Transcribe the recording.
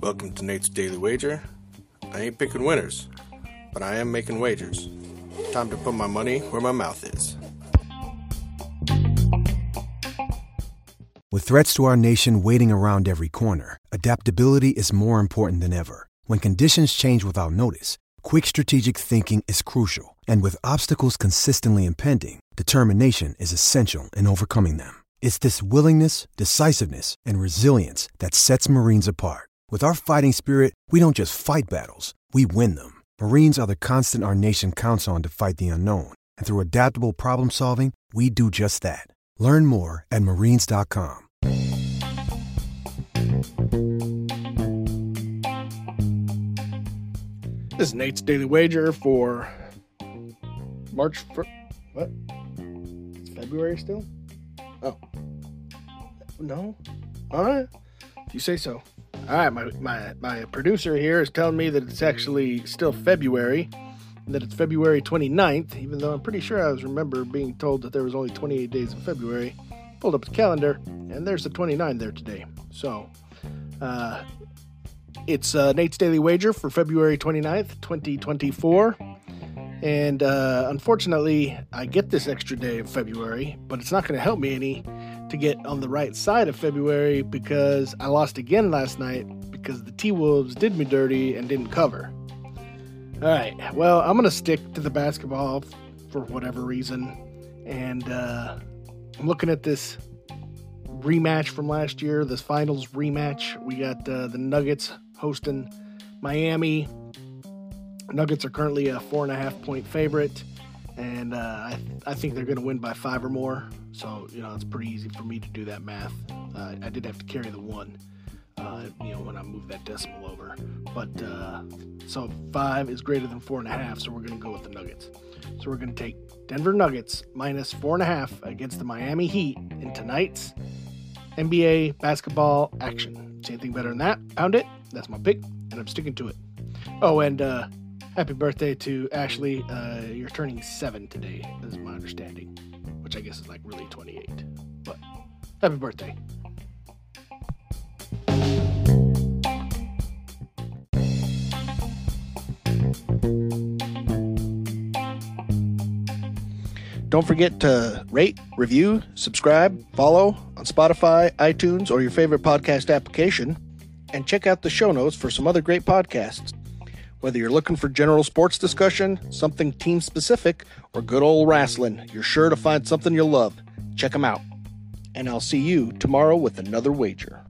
Welcome to Nate's Daily Wager. I ain't picking winners, but I am making wagers. Time to put my money where my mouth is. With threats to our nation waiting around every corner, adaptability is more important than ever. When conditions change without notice, quick strategic thinking is crucial. And with obstacles consistently impending, determination is essential in overcoming them. It's this willingness, decisiveness, and resilience that sets Marines apart. With our fighting spirit, we don't just fight battles, we win them. Marines are the constant our nation counts on to fight the unknown. And through adaptable problem solving, we do just that. Learn more at marines.com. This is Nate's Daily Wager for March. Fir- what? It's February still? Oh. No? Right. You say so. All right, my, my, my producer here is telling me that it's actually still February, that it's February 29th, even though I'm pretty sure I was remember being told that there was only 28 days in February. Pulled up the calendar, and there's the 29 there today. So, uh, it's uh, Nate's Daily Wager for February 29th, 2024. And uh, unfortunately, I get this extra day of February, but it's not going to help me any to get on the right side of February because I lost again last night because the T Wolves did me dirty and didn't cover. All right, well, I'm going to stick to the basketball for whatever reason. And uh, I'm looking at this rematch from last year, this finals rematch. We got uh, the Nuggets hosting Miami. Nuggets are currently a four and a half point favorite, and uh, I, I think they're going to win by five or more. So you know it's pretty easy for me to do that math. Uh, I did have to carry the one, uh, you know, when I moved that decimal over. But uh, so five is greater than four and a half, so we're going to go with the Nuggets. So we're going to take Denver Nuggets minus four and a half against the Miami Heat in tonight's NBA basketball action. See anything better than that? Pound it. That's my pick, and I'm sticking to it. Oh, and uh, happy birthday to Ashley. Uh, you're turning seven today, is my understanding, which I guess is like really 28. But happy birthday. Don't forget to rate, review, subscribe, follow on Spotify, iTunes, or your favorite podcast application, and check out the show notes for some other great podcasts. Whether you're looking for general sports discussion, something team specific, or good old wrestling, you're sure to find something you'll love. Check them out. And I'll see you tomorrow with another wager.